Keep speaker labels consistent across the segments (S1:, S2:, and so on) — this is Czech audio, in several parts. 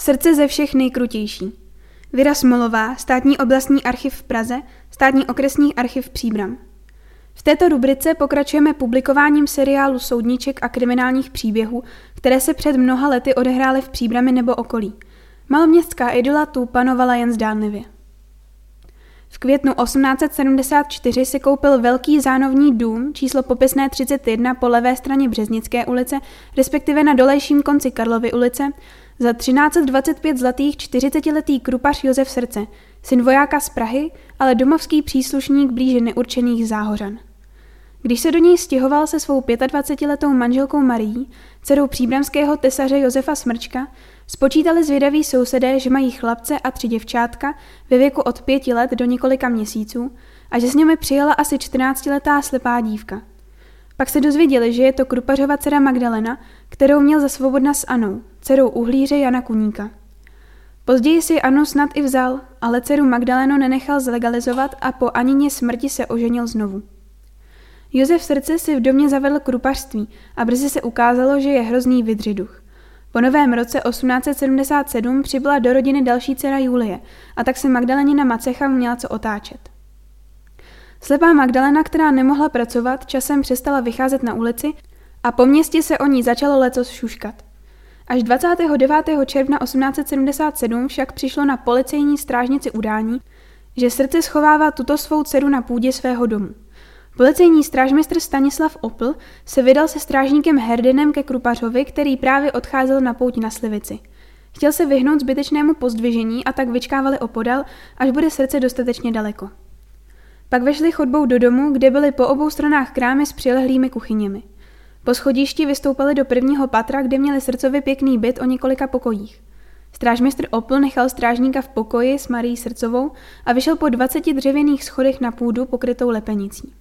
S1: Srdce ze všech nejkrutější. Věra Smolová, státní oblastní archiv v Praze, státní okresní archiv Příbram. V této rubrice pokračujeme publikováním seriálu soudníček a kriminálních příběhů, které se před mnoha lety odehrály v Příbrami nebo okolí. Maloměstská idola tu panovala jen zdánlivě. V květnu 1874 si koupil velký zánovní dům, číslo popisné 31 po levé straně Březnické ulice, respektive na dolejším konci Karlovy ulice, za 1325 zlatých 40-letý krupař Josef Srdce, syn vojáka z Prahy, ale domovský příslušník blíže neurčených záhořan. Když se do něj stěhoval se svou 25-letou manželkou Marií, dcerou příbramského tesaře Josefa Smrčka, spočítali zvědaví sousedé, že mají chlapce a tři děvčátka ve věku od pěti let do několika měsíců a že s nimi přijela asi 14-letá slepá dívka. Pak se dozvěděli, že je to Krupařova dcera Magdalena, kterou měl za svobodna s Anou, dcerou uhlíře Jana Kuníka. Později si Anu snad i vzal, ale dceru Magdalenu nenechal zlegalizovat a po Anině smrti se oženil znovu. Josef srdce si v domě zavedl krupařství a brzy se ukázalo, že je hrozný vydřiduch. Po novém roce 1877 přibyla do rodiny další dcera Julie a tak se Magdalenina Macecha měla co otáčet. Slepá Magdalena, která nemohla pracovat, časem přestala vycházet na ulici a po městě se o ní začalo lecos šuškat. Až 29. června 1877 však přišlo na policejní strážnici udání, že srdce schovává tuto svou dceru na půdě svého domu. Policejní strážmistr Stanislav Opl se vydal se strážníkem Herdenem ke Krupařovi, který právě odcházel na pouť na Slivici. Chtěl se vyhnout zbytečnému pozdvižení a tak vyčkávali opodal, až bude srdce dostatečně daleko. Pak vešli chodbou do domu, kde byly po obou stranách krámy s přilehlými kuchyněmi. Po schodišti vystoupali do prvního patra, kde měli srdcově pěkný byt o několika pokojích. Strážmistr Opl nechal strážníka v pokoji s Marí Srdcovou a vyšel po 20 dřevěných schodech na půdu pokrytou lepenicí.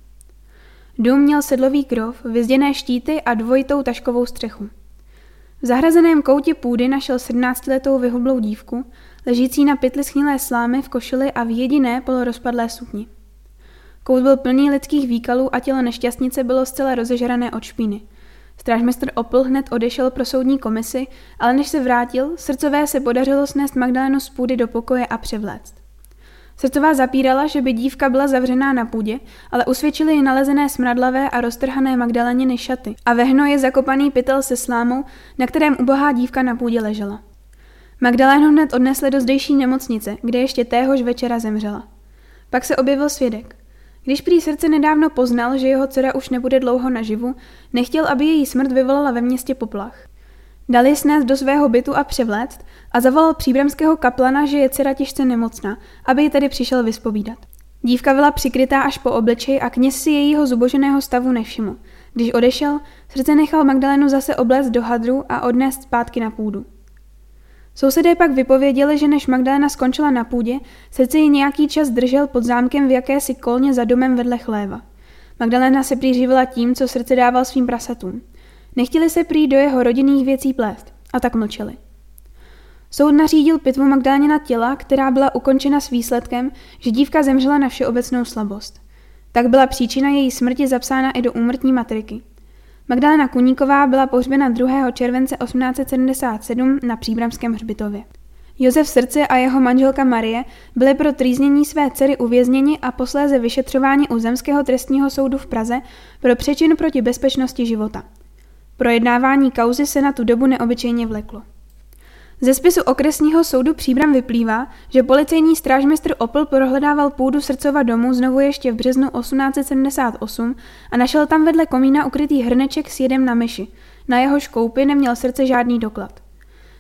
S1: Dům měl sedlový krov, vyzděné štíty a dvojitou taškovou střechu. V zahrazeném koutě půdy našel 17-letou vyhublou dívku, ležící na pytli schnilé slámy v košili a v jediné polorozpadlé sukni. Kout byl plný lidských výkalů a tělo nešťastnice bylo zcela rozežrané od špíny. Strážmistr Opl hned odešel pro soudní komisi, ale než se vrátil, srdcové se podařilo snést Magdalenu z půdy do pokoje a převléct. Srdcová zapírala, že by dívka byla zavřená na půdě, ale usvědčili ji nalezené smradlavé a roztrhané Magdaleniny šaty a ve hnoji zakopaný pytel se slámou, na kterém ubohá dívka na půdě ležela. Magdalénu hned odnesli do zdejší nemocnice, kde ještě téhož večera zemřela. Pak se objevil svědek. Když prý srdce nedávno poznal, že jeho dcera už nebude dlouho naživu, nechtěl, aby její smrt vyvolala ve městě poplach. Dal ji snést do svého bytu a převléct a zavolal příbramského kaplana, že je dcera těžce nemocná, aby ji tedy přišel vyspovídat. Dívka byla přikrytá až po obličej a kněz si jejího zuboženého stavu nevšiml. Když odešel, srdce nechal Magdalenu zase oblézt do hadru a odnést zpátky na půdu. Sousedé pak vypověděli, že než Magdalena skončila na půdě, srdce ji nějaký čas držel pod zámkem v jakési kolně za domem vedle chléva. Magdalena se prý živila tím, co srdce dával svým prasatům. Nechtěli se prý do jeho rodinných věcí plést a tak mlčeli. Soud nařídil pitvu Magdalenina těla, která byla ukončena s výsledkem, že dívka zemřela na všeobecnou slabost. Tak byla příčina její smrti zapsána i do úmrtní matriky. Magdalena Kuníková byla pohřbena 2. července 1877 na Příbramském hřbitově. Josef Srdce a jeho manželka Marie byli pro trýznění své dcery uvězněni a posléze vyšetřování u Zemského trestního soudu v Praze pro přečin proti bezpečnosti života. Projednávání kauzy se na tu dobu neobyčejně vleklo. Ze spisu okresního soudu Příbram vyplývá, že policejní strážmistr Opel prohledával půdu Srdcova domu znovu ještě v březnu 1878 a našel tam vedle komína ukrytý hrneček s jedem na myši. Na jeho škoupy neměl srdce žádný doklad.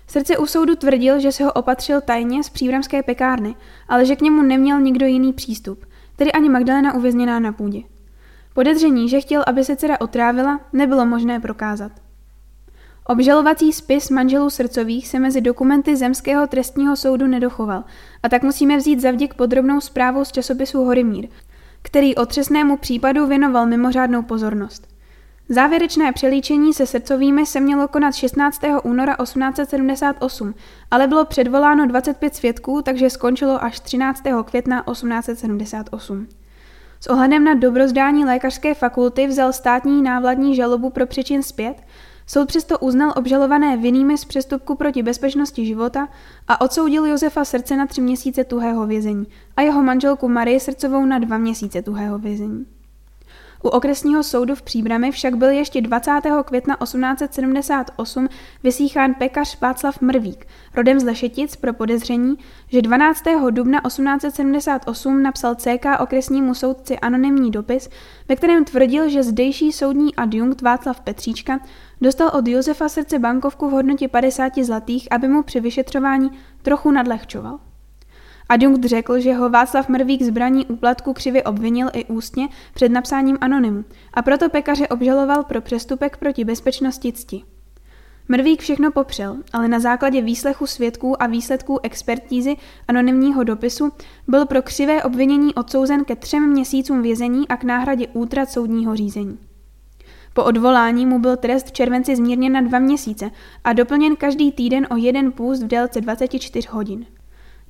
S1: Srdce u soudu tvrdil, že se ho opatřil tajně z příbramské pekárny, ale že k němu neměl nikdo jiný přístup, tedy ani Magdalena uvězněná na půdě. Podezření, že chtěl, aby se dcera otrávila, nebylo možné prokázat. Obžalovací spis manželů srdcových se mezi dokumenty Zemského trestního soudu nedochoval a tak musíme vzít zavděk podrobnou zprávu z časopisu Horimír, který otřesnému případu věnoval mimořádnou pozornost. Závěrečné přelíčení se srdcovými se mělo konat 16. února 1878, ale bylo předvoláno 25 svědků, takže skončilo až 13. května 1878. S ohledem na dobrozdání lékařské fakulty vzal státní návladní žalobu pro přečin zpět Soud přesto uznal obžalované vinnými z přestupku proti bezpečnosti života a odsoudil Josefa Srdce na tři měsíce tuhého vězení a jeho manželku Marie Srdcovou na dva měsíce tuhého vězení. U okresního soudu v Příbrami však byl ještě 20. května 1878 vysíchán pekař Václav Mrvík, rodem z Lešetic pro podezření, že 12. dubna 1878 napsal CK okresnímu soudci anonymní dopis, ve kterém tvrdil, že zdejší soudní adjunkt Václav Petříčka dostal od Josefa Srdce bankovku v hodnotě 50 zlatých, aby mu při vyšetřování trochu nadlehčoval. Adjunkt řekl, že ho Václav Mrvík zbraní úplatku křivě obvinil i ústně před napsáním anonymu a proto pekaře obžaloval pro přestupek proti bezpečnosti cti. Mrvík všechno popřel, ale na základě výslechu svědků a výsledků expertízy anonymního dopisu byl pro křivé obvinění odsouzen ke třem měsícům vězení a k náhradě útrat soudního řízení. Po odvolání mu byl trest v červenci zmírněn na dva měsíce a doplněn každý týden o jeden půst v délce 24 hodin.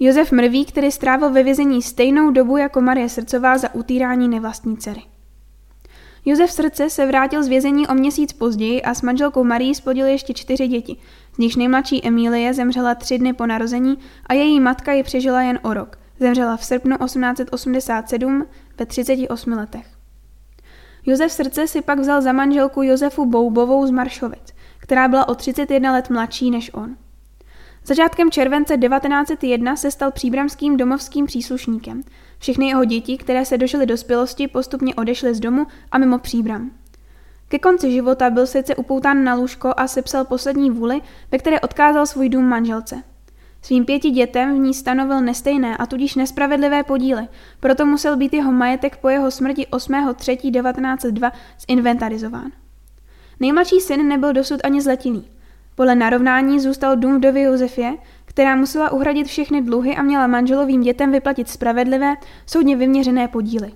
S1: Josef Mrví, který strávil ve vězení stejnou dobu jako Marie Srdcová za utírání nevlastní dcery. Josef Srdce se vrátil z vězení o měsíc později a s manželkou Marí splodil ještě čtyři děti, z nichž nejmladší Emílie zemřela tři dny po narození a její matka ji přežila jen o rok. Zemřela v srpnu 1887 ve 38 letech. Josef Srdce si pak vzal za manželku Josefu Boubovou z Maršovic, která byla o 31 let mladší než on. Začátkem července 1901 se stal příbramským domovským příslušníkem. Všechny jeho děti, které se dožily dospělosti, postupně odešly z domu a mimo příbram. Ke konci života byl sice upoután na lůžko a sepsal poslední vůli, ve které odkázal svůj dům manželce. Svým pěti dětem v ní stanovil nestejné a tudíž nespravedlivé podíly, proto musel být jeho majetek po jeho smrti 8.3.1902 zinventarizován. Nejmladší syn nebyl dosud ani zletilý. Podle narovnání zůstal dům vdovy Josefě, která musela uhradit všechny dluhy a měla manželovým dětem vyplatit spravedlivé, soudně vyměřené podíly.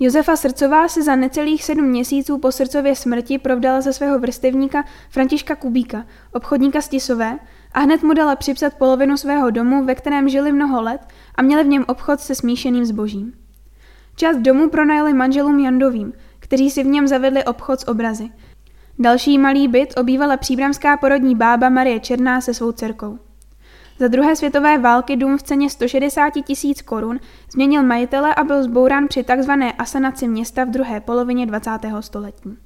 S1: Josefa Srdcová se za necelých sedm měsíců po srdcově smrti provdala ze svého vrstevníka Františka Kubíka, obchodníka z Tisové, a hned mu dala připsat polovinu svého domu, ve kterém žili mnoho let a měli v něm obchod se smíšeným zbožím. Část domu pronajali manželům Jandovým, kteří si v něm zavedli obchod s obrazy – Další malý byt obývala příbramská porodní bába Marie Černá se svou dcerkou. Za druhé světové války dům v ceně 160 tisíc korun změnil majitele a byl zbourán při tzv. asanaci města v druhé polovině 20. století.